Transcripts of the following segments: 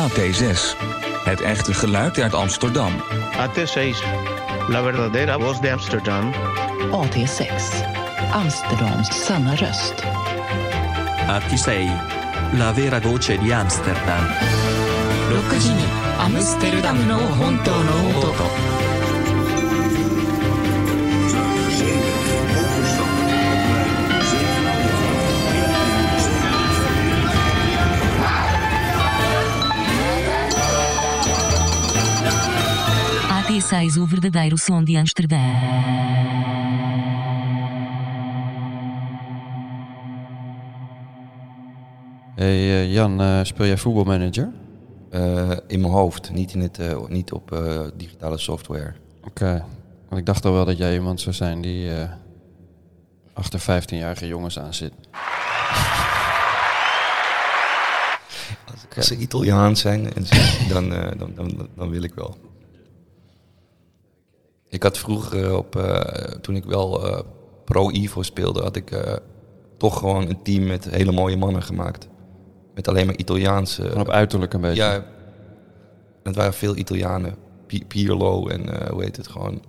AT6. Het echte geluid uit Amsterdam. AT6, la verdadera voz de Amsterdam. AT6. Amsterdams sanna röst. AT6 La vera voce di Amsterdam 6時にアムステルダムの本当の音 AT6 o verdadeiro som de Amsterdã. Hey eh, Jan, eh, speel jij voetbalmanager? Eh, in mijn hoofd, niet, in het, eh, niet op eh, digitale software. Oké, want ik dacht al wel dat jij iemand zou zijn die eh, achter 15-jarige jongens aan zit. Als ze Italiaans zijn, dan, eh, dan, dan, dan wil ik wel. Ik had vroeger, op, eh, toen ik wel eh, pro-Evo speelde, had ik eh, toch gewoon een team met hele mooie mannen gemaakt. Met alleen maar Italiaanse... Gewoon op uiterlijk een beetje. Ja, het waren veel Italianen. Pi- Pirlo en eh, hoe heet het, gewoon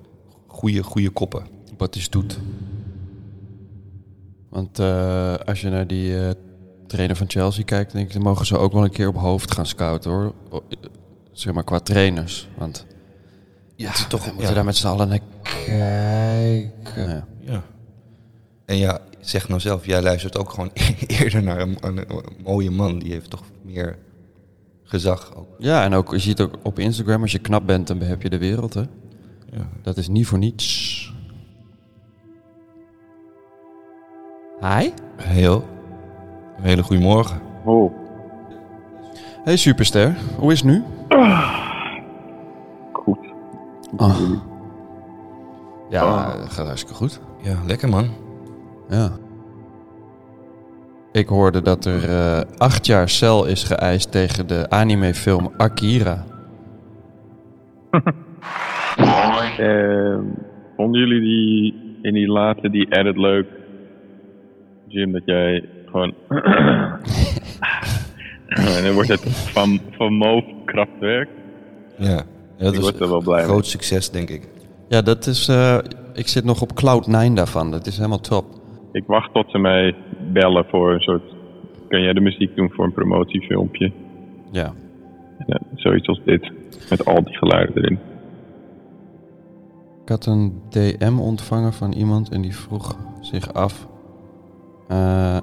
goede, goede koppen. Wat is doet. Want eh, als je naar die eh, trainer van Chelsea kijkt, denk ik, dan mogen ze ook wel een keer op hoofd gaan scouten hoor. Zeg maar qua trainers. Want Ja, het is toch, we ja. moeten daar met z'n allen naar kijken. Ja. Ja. En ja, zeg nou zelf, jij luistert ook gewoon eerder naar een, een- een mooie man. Die heeft toch meer gezag ook. Ja, en ook, je ziet ook op Instagram, als je knap bent, dan heb je de wereld, hè. Ja. Dat is niet voor niets. Hi. Heel. Een hele goede morgen. Oh, Hey superster, hoe is het nu? goed. Ah. Ja, dat gaat hartstikke goed. Ja, lekker man. Ja. Ik hoorde dat er eh, acht jaar cel is geëist tegen de animefilm Akira. Ehm, vonden jullie die in die laatste, die edit leuk? Jim, dat jij gewoon... en dan wordt het van, van Moof krachtwerk. Ja, dat word er wel blij een mee. groot succes, denk ik. Ja, dat is. eh, ik zit nog op Cloud 9 daarvan. Dat is helemaal top. Ik wacht tot ze mij bellen voor een soort... Kan jij de muziek doen voor een promotiefilmpje? Ja. Zoiets als dit. Met al die geluiden erin. Ik had een DM ontvangen van iemand en die vroeg zich af. eh,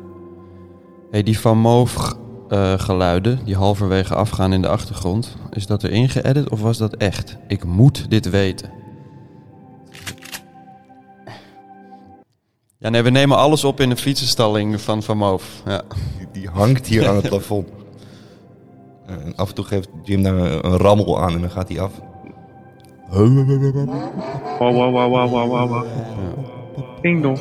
hey, die Van Moof eh, geluiden die halverwege afgaan in de achtergrond. Is dat erin geëdit of was dat echt? Ik moet dit weten. Ja, nee, we nemen alles op in de fietsenstalling van Van Moof. Ja. Die, die hangt hier aan het plafond. En af en toe geeft Jim daar een, een rammel aan en dan gaat hij af. Wow, wow, wow, wow, wow, wow. Ding dong.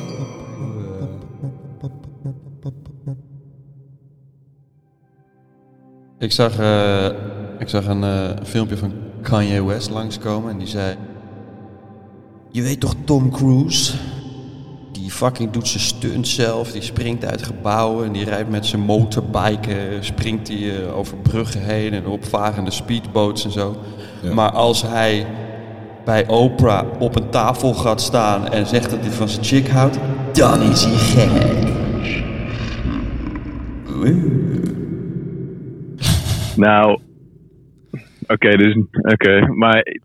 Ik zag, eh, ik zag een eh, filmpje van Kanye West langskomen en die zei... Je weet toch Tom Cruise? Die fucking doet zijn stunt zelf, die springt uit gebouwen en die rijdt met zijn motorbike, eh, springt hij over bruggen heen en opvarende speedboats en zo. Ja. Maar als hij bij Oprah op een tafel gaat staan en zegt dat hij van zijn chick houdt, dan is hij gek. Nou, oké, dus oké, maar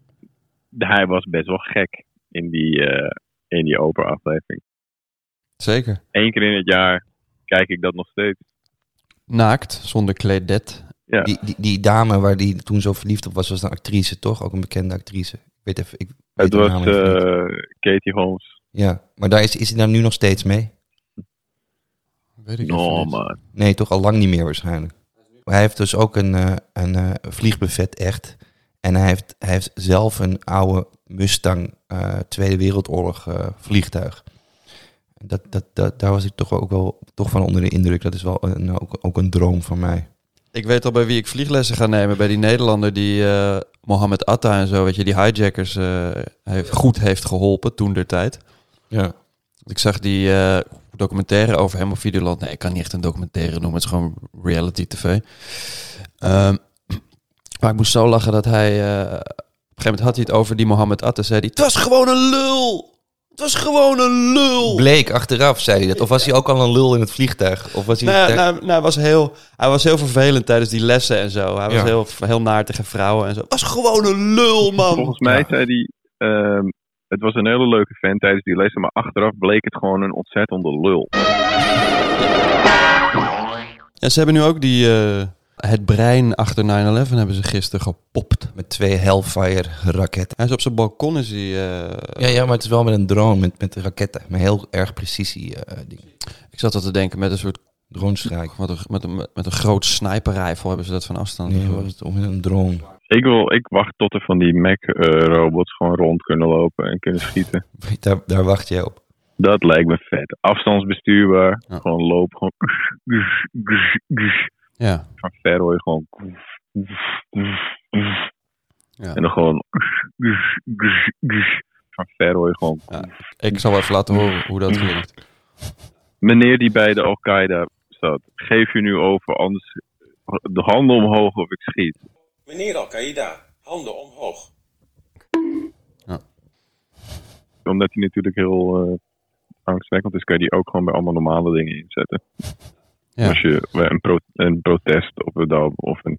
hij was best wel gek in die, eh in die open aflevering. Zeker. Eén keer in het jaar kijk ik dat nog steeds. Naakt, zonder kledet. Ja. Die, die, die dame waar die toen zo verliefd op was, was een actrice, toch? Ook een bekende actrice. Ik weet even, ik weet Het was naam even niet. eh, Katie Holmes. Ja, maar daar is, is hij daar nu nog steeds mee? Weet ik No, niet. man. Nee, toch al lang niet meer waarschijnlijk. Hij heeft dus ook een, eh, een eh, vliegbuffet echt. En hij heeft, hij heeft zelf een oude Mustang eh, Tweede Wereldoorlog eh, vliegtuig. Dat, dat, dat, daar was ik toch ook wel toch van onder de indruk. Dat is wel een, ook, ook een droom van mij. Ik weet al bij wie ik vlieglessen ga nemen. Bij die Nederlander die eh Mohammed Atta en zo, weet je, die hijackers eh, heeft, goed heeft geholpen toen der tijd. Ja. Ik zag die eh, documentaire over hem op Videoland. Nee, ik kan niet echt een documentaire noemen. Het is gewoon reality tv. Ehm, maar ik moest zo lachen dat hij... eh, op een gegeven moment had hij het over die Mohammed Atta. Zei hij, het was gewoon een lul! Het was gewoon een lul! Bleek achteraf, zei hij dat. Of was hij ook al een lul in het vliegtuig? Of was hij... Nou, nou, nou, hij, was heel, hij was heel vervelend tijdens die lessen en zo. Hij was Ja. heel, heel naar tegen vrouwen en zo. Het was gewoon een lul, man! Volgens mij zei hij, ehm, het was een hele leuke fan tijdens die lessen, maar achteraf bleek het gewoon een ontzettende lul. Ja, ze hebben nu ook die... eh, het brein achter 9-11 hebben ze gisteren gepopt. Met twee Hellfire raketten. Hij is op zijn balkon is hij... eh, Ja, ja, maar het is wel met een drone, met, met raketten. Met heel erg precisie eh dingen. Ik zat al te denken met een soort... Dronestrijk. Met een, met een, met een groot sniperrijfel hebben ze dat van afstand. Nee, was het om een drone. Ik, wil, ik wacht tot er van die Mac-robots gewoon rond kunnen lopen en kunnen schieten. Daar, daar wacht jij op. Dat lijkt me vet. Afstandsbestuurbaar. Ja. Gewoon lopen. Gewoon. Ja. Van ver hoor je gewoon. Ja. En dan gewoon. Van ver hoor je gewoon. Ja. Ik zal even laten horen hoe dat klinkt. Meneer die bij de Al-Qaeda zat, geef u nu over, anders de handen omhoog of ik schiet. Meneer Al-Qaeda, handen omhoog. Omdat hij natuurlijk heel eh angstwekkend is, kan je die ook gewoon bij allemaal normale dingen inzetten. Ja. Als je bij een, pro- een protest of een, of een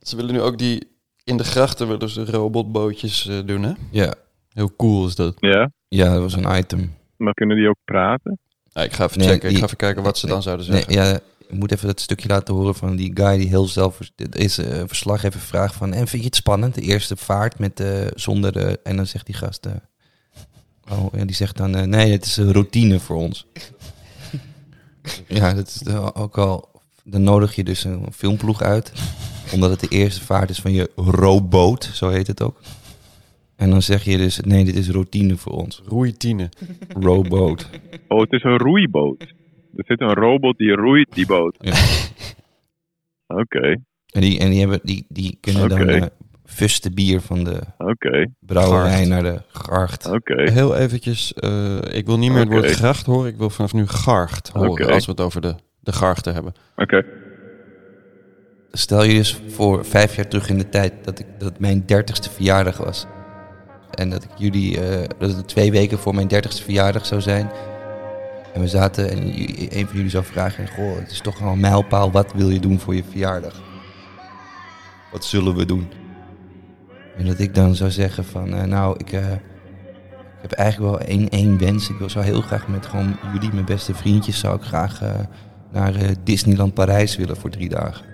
Ze willen nu ook die... In de grachten willen ze robotbootjes eh, doen, hè? Ja. Heel cool is dat. Ja, Ja, dat was een item. maar kunnen die ook praten? Ja, ik ga even Nee, checken. Ik die- ga even kijken wat ze dan zouden Nee, zeggen. ja, ik moet even dat stukje laten horen van die guy die heel zelf is uh, verslag even vraagt van en vind je het spannend de eerste vaart met eh, zonder eh, en dan zegt die gast eh, oh ja, die zegt dan nee het is een routine voor ons ja dat is ook al dan nodig je dus een filmploeg uit omdat het de eerste vaart is van je rowboat zo heet het ook en dan zeg je dus nee dit is routine voor ons Roeitine. rowboat Oh, het is een roeiboot. Er zit een robot die roeit die boot. Ja. Oké, en die en die hebben die die kunnen dan Oké. eh, fuste bier van de oké, brouwerij naar de garcht. oké. Heel eventjes, eh, ik wil niet meer het woord gracht horen. Ik wil vanaf nu garcht horen als we het over de, de garchten hebben. Oké. Stel je dus voor vijf jaar terug in de tijd dat, ik, dat het mijn dertigste verjaardag was. En dat ik jullie, eh, dat het twee weken voor mijn dertigste verjaardag zou zijn. En we zaten en een van jullie zou vragen, goh, het is toch wel een mijlpaal, wat wil je doen voor je verjaardag? Wat zullen we doen? En dat ik dan zou zeggen van, eh, nou, ik, eh, ik heb eigenlijk wel één, één wens. Ik wil, zou heel graag met gewoon jullie, mijn beste vriendjes, zou ik graag eh, naar Disneyland Parijs willen voor drie dagen.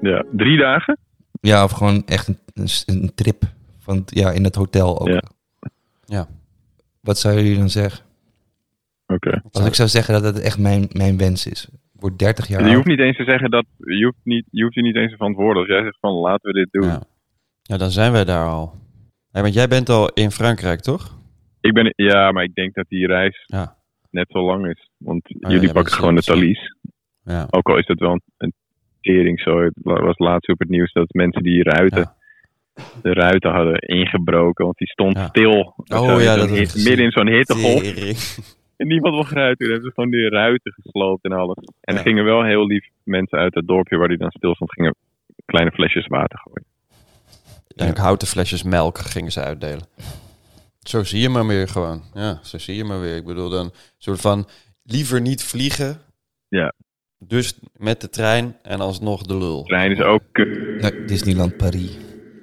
Ja, drie dagen? Ja, of gewoon echt een, een, een trip van, ja, in het hotel ook. Ja. Ja. Wat zouden jullie dan zeggen? Oké. Als ik zou zeggen dat het echt mijn, mijn wens is. Ik word 30 jaar Je hoeft niet eens te zeggen dat. Je hoeft, niet, je hoeft je niet eens te verantwoorden. Als jij zegt van laten we dit doen. Ja. ja, dan zijn wij daar al. Hey, want jij bent al in Frankrijk, toch? Ik ben, ja, maar ik denk dat die reis Ja. net zo lang is. Want Oh jullie pakken gewoon de talies. Ja. Ook al is dat wel een, een tering zo. Het was laatst op het nieuws dat mensen die ruiten, Ja. De ruiten hadden ingebroken. Want die stond Ja. stil. Oh ja, dat hit- gezien. Midden in zo'n hittegolf. En niemand wil ruiten. Toen hebben ze gewoon die ruiten gesloopt en alles. En Ja. er gingen wel heel lief mensen uit het dorpje waar die dan stil stond, gingen kleine flesjes water gooien. En ook houten flesjes melk gingen ze uitdelen. Zo zie je maar weer gewoon. Ja, zo zie je maar weer. Ik bedoel dan een soort van... liever niet vliegen. Ja. Dus met de trein en alsnog de lul. trein is ook. Naar Disneyland Paris.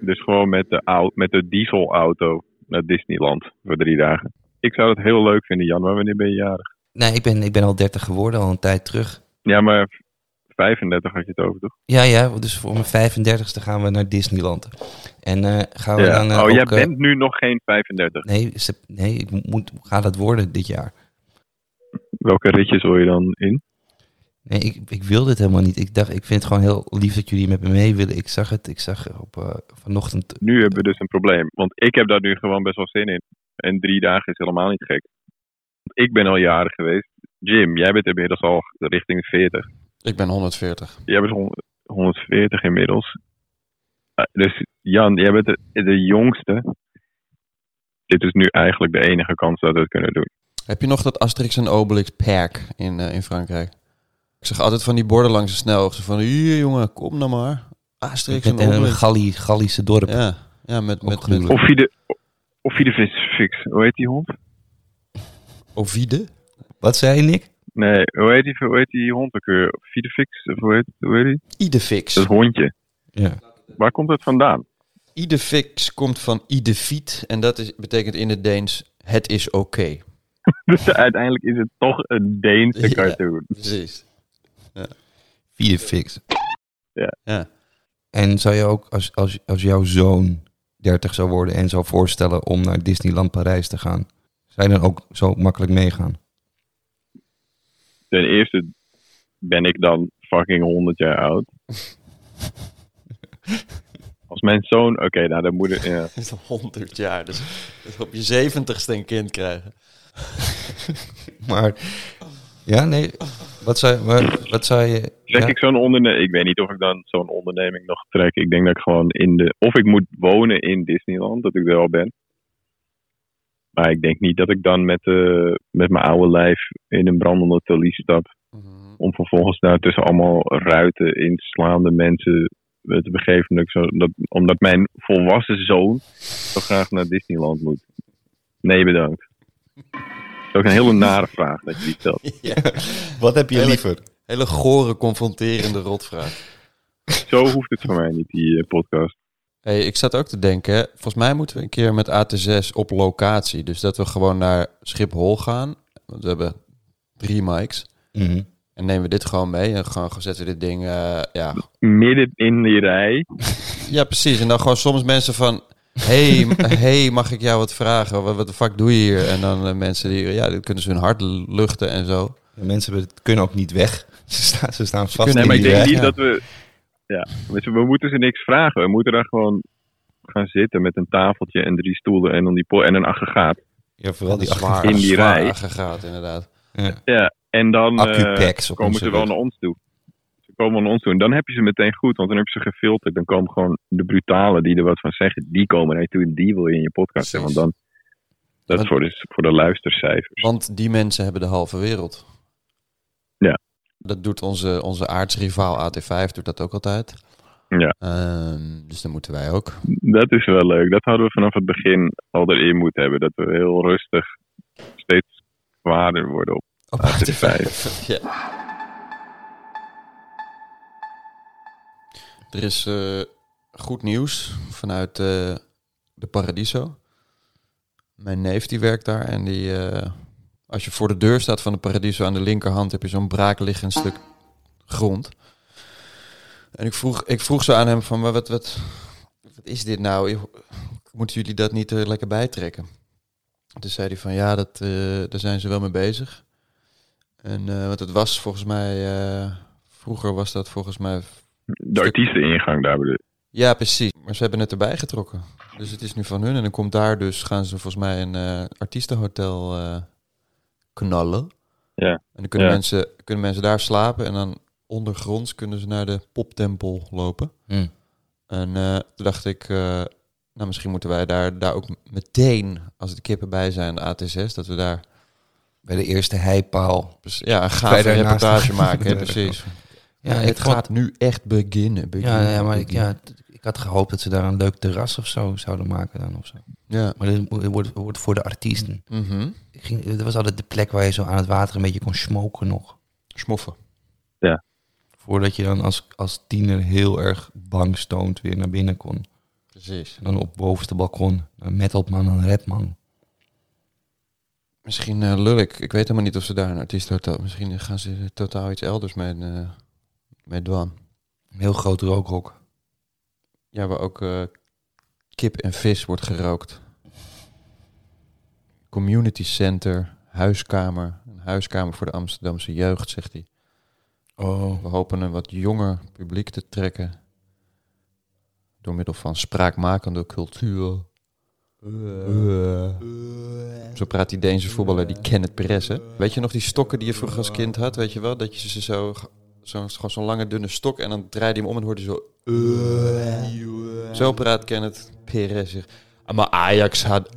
Dus gewoon met de, met de dieselauto naar Disneyland voor drie dagen. Ik zou het heel leuk vinden, Jan. Maar wanneer ben je jarig? Nee, ik ben, ik ben al 30 geworden, al een tijd terug. Ja, maar 35 had je het over, toch? Ja, ja, dus voor mijn 35ste gaan we naar Disneyland. En eh, gaan we Ja. dan eh, oh, ook... jij eh, bent nu nog geen 35. Nee, nee, ik mo- moet, ga dat worden dit jaar. Welke ritjes wil je dan in? Nee, ik, ik wil dit helemaal niet. Ik dacht, ik vind het gewoon heel lief dat jullie met me mee willen. Ik zag het, ik zag op eh, vanochtend... Nu hebben we dus een probleem. Want ik heb daar nu gewoon best wel zin in. En drie dagen is helemaal niet gek. Want ik ben al jaren geweest. Jim, jij bent inmiddels al richting de 40. Ik ben 140. Jij bent hon- 140 inmiddels. Eh, Dus Jan, jij bent de, de jongste. Dit is nu eigenlijk de enige kans dat we het kunnen doen. Heb je nog dat Asterix en Obelix perk in, eh, in Frankrijk? Ik zag altijd van die borden langs de snelweg. Van, hier jongen, kom nou maar. Asterix en Met een. Galli, Gallische dorp. Ja, ja met, met, met. Of je de, of je de vis fix. Hoe heet die hond? Ovide. Wat zei je, Nick? Nee, hoe heet die, hoe heet die hond ook weer? Videfix? Of hoe heet, hoe heet die? Idefix. Dat hondje. Ja. Waar komt dat vandaan? Idefix komt van Idefiet. En dat is, betekent in het Deens, het is oké. Dus uiteindelijk is het toch een Deense Ja. Precies. Videfix. Ja. Ja. En zou je ook, als, als, als jouw zoon 30 zou worden en zou voorstellen om naar Disneyland Parijs te gaan, zou je dan ook zo makkelijk meegaan? Ten eerste ben ik dan fucking 100 jaar oud. Als mijn zoon, oké, nou dan moet ik, ja. Dat is 100 jaar. Dus, dus op je zeventigste een kind krijgen. Maar, ja, nee, wat zou, wat, zou je... Trek ja? ik zo'n onderneming, ik weet niet of ik dan zo'n onderneming nog trek. Ik denk dat ik gewoon in de, of ik moet wonen in Disneyland, dat ik er al ben. Maar ik denk niet dat ik dan met, eh, met mijn oude lijf in een brandende talies stap. Om vervolgens daar tussen allemaal ruiten inslaande mensen eh, te begeven. Omdat, ik zo, dat, omdat mijn volwassen zoon zo graag naar Disneyland moet. Nee, bedankt. Dat is ook een hele nare vraag dat je die stelt. Ja. Wat heb je Hele- liever? Hele gore, confronterende rotvraag. Zo hoeft het voor mij niet, die eh, podcast. Hey, ik zat ook te denken, volgens mij moeten we een keer met AT6 op locatie. Dus dat we gewoon naar Schiphol gaan. Want we hebben drie mics. Mhm. En nemen we dit gewoon mee en gewoon zetten we dit ding, eh, ja. Midden in die rij. Ja, precies. En dan gewoon soms mensen van, hey, hey, mag ik jou wat vragen? Wat, wat de fuck doe je hier? En dan eh, mensen die, ja, dan kunnen ze hun hart luchten en zo. Ja, mensen kunnen ook niet weg. Ze staan, ze staan vast kunnen Nee, maar ik denk niet dat we... Ja, we moeten ze niks vragen. We moeten daar gewoon gaan zitten met een tafeltje en drie stoelen en, dan die po- en een aggregaat. Ja, vooral die zwaar, in die zwaar rij. aggregaat, inderdaad. Ja. Ja, en dan eh, komen ze wel naar ons toe. Komen naar ons toe. En dan heb je ze meteen goed, want dan heb je ze gefilterd. Dan komen gewoon de brutale die er wat van zeggen, die komen naar je toe. En die wil je in je podcast hebben. Want dan, dat is voor de, voor de luistercijfers. Want die mensen hebben de halve wereld. Ja. Dat doet onze, onze aardsrivaal AT5, doet dat ook altijd. Ja. Ehm, dus dan moeten wij ook. Dat is wel leuk. Dat hadden we vanaf het begin al erin moeten hebben. Dat we heel rustig steeds zwaarder worden op, Op AT5. ja. Er is eh, goed nieuws vanuit eh, de Paradiso. Mijn neef die werkt daar en die, eh, als je voor de deur staat van de Paradiso aan de linkerhand heb je zo'n braakliggend stuk grond. En ik vroeg, ik vroeg zo aan hem van, wat, wat, wat is dit nou? Moeten jullie dat niet er lekker bijtrekken? Toen zei hij van, ja, dat, daar zijn ze wel mee bezig. En, want het was volgens mij, vroeger was dat volgens mij... De artiesteningang daar bedoel ik. Ja, precies. Maar ze hebben het erbij getrokken. Dus het is nu van hun. En dan komt daar dus, gaan ze volgens mij een eh, artiestenhotel eh, knallen. Ja. En dan kunnen, Ja. mensen, kunnen mensen daar slapen. En dan ondergronds kunnen ze naar de poptempel lopen. Hm. En eh, toen dacht ik, eh, nou misschien moeten wij daar, daar ook meteen, als de kippen bij zijn, de AT6, dat we daar Bij de eerste heipaal. ja, een gave reportage maken. hè, precies. Ja, Ja, het vond- gaat nu echt beginnen. beginnen Ja, ja, maar ik, ja, ik had gehoopt dat ze daar een leuk terras of zo zouden maken dan of zo. Ja. Maar dit wordt, wordt voor de artiesten. Mhm. Ik ging, dat was altijd de plek waar je zo aan het water een beetje kon smoken nog. Smoffen. Voordat je dan als, als tiener heel erg bang stoont weer naar binnen kon. Precies. En dan op bovenste balkon een metalman en een redman. Misschien eh lul ik. Ik weet helemaal niet of ze daar een artiestenhotel... Misschien gaan ze totaal iets elders mee, eh mee doen. Een heel groot rookhok. Ja, waar ook eh, kip en vis wordt gerookt. Community center, huiskamer. Een huiskamer voor de Amsterdamse jeugd, zegt hij. Oh. We hopen een wat jonger publiek te trekken. Door middel van spraakmakende cultuur. Zo praat die Deense voetballer, die Kenneth Perez. hè? Weet je nog die stokken die je vroeger als kind had? Weet je wel? Dat je ze zo... Zo'n gewoon zo'n lange dunne stok en dan draaide je hem om en hoorde zo... Zo praat Kenneth Perez zich. Ah, Maar Ajax had...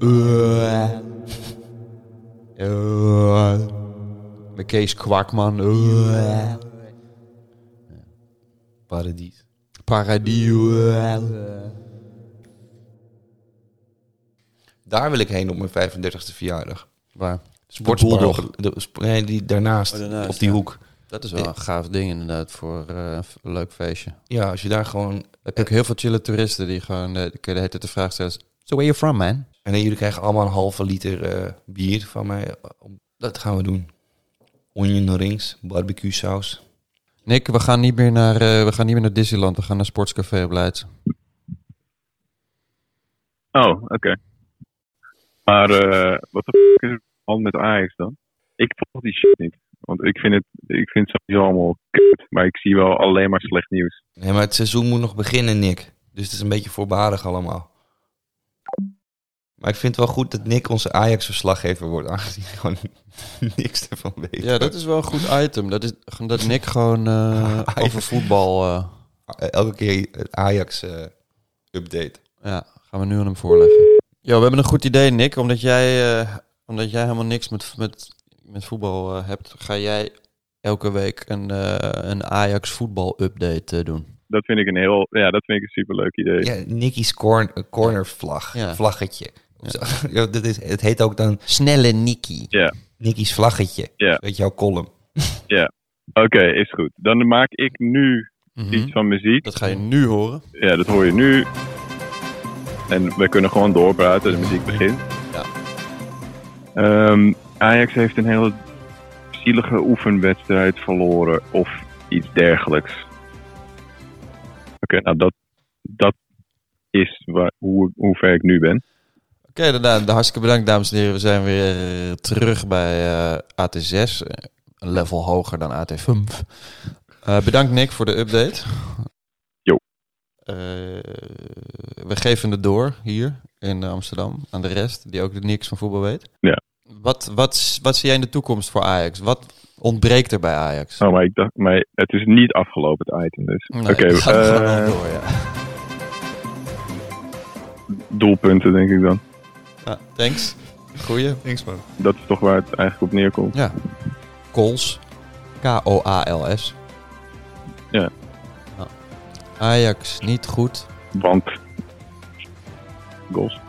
Met Kees Kwakman. Paradies. Paradies. Daar wil ik heen op mijn 35e verjaardag. Waar? Sportspark. Bulldog. De, sp- nee, die daarnaast, Oh, daarnaast, op die ja. hoek. Dat is wel een gaaf ding inderdaad voor eh, een leuk feestje. Ja, als je daar gewoon... heb je ook heel veel chille toeristen die gewoon... eh, kun je de hele tijd de vraag stellen... So where you from, man? En nee, jullie krijgen allemaal een halve liter eh, bier van mij. Dat gaan we doen. Onion rings, barbecue saus. Nick, we gaan niet meer naar, eh, we gaan niet meer naar Disneyland. We gaan naar Sportscafé op Leidse. Oh, oké. Maar eh, wat de f is er hand met Ajax dan? Ik volg die shit niet. Want ik vind het, ik vind het sowieso allemaal kut. Maar ik zie wel alleen maar slecht nieuws. Nee, maar het seizoen moet nog beginnen, Nick. Dus het is een beetje voorbarig allemaal. Maar ik vind het wel goed dat Nick onze Ajax-verslaggever wordt, aangezien hij gewoon niks ervan weet. Ja, dat is wel een goed item. Dat, is, dat Nick gewoon eh, over voetbal... eh, Elke keer het Ajax-update. ja, gaan we nu aan hem voorleggen. Ja, we hebben een goed idee, Nick. Omdat jij, eh, omdat jij helemaal niks met, met, met voetbal eh, hebt... ga jij elke week een, eh, een Ajax voetbal-update eh, doen. Dat vind ik een heel, ja, dat vind ik een superleuk idee. ja, Nicky's corn, corner vlag. Ja. Vlaggetje. Ja, dat is, het heet ook dan Snelle Nicky. Ja, Nicky's vlaggetje. Ja. Weet jouw column. ja. Oké, is goed. Dan maak ik nu iets van muziek. Dat ga je nu horen. Ja, dat hoor je nu. En we kunnen gewoon doorpraten, de muziek begint. Ja. Ehm, Ajax heeft een hele zielige oefenwedstrijd verloren of iets dergelijks. Oké, nou dat, dat is waar, hoe, hoe ver ik nu ben. Oké, dan, dan, hartstikke bedankt dames en heren. We zijn weer eh, terug bij eh, AT6. eh, Een level hoger dan AT5. Eh, bedankt Nick voor de update. Jo. We geven het door hier in Amsterdam aan de rest die ook niks van voetbal weet. Ja. Wat, wat, wat zie jij in de toekomst voor Ajax? Wat ontbreekt er bij Ajax? Oh, maar ik dacht, maar het is niet afgelopen het item dus. Nee, Oké, we gaan gewoon eh, door, ja. doelpunten denk ik dan. ja. Thanks. Goeie. Thanks man. Dat is toch waar het eigenlijk op neerkomt. Ja. Goals. K-O-A-L-S. Ja. Ja. Ajax niet goed. Want goals.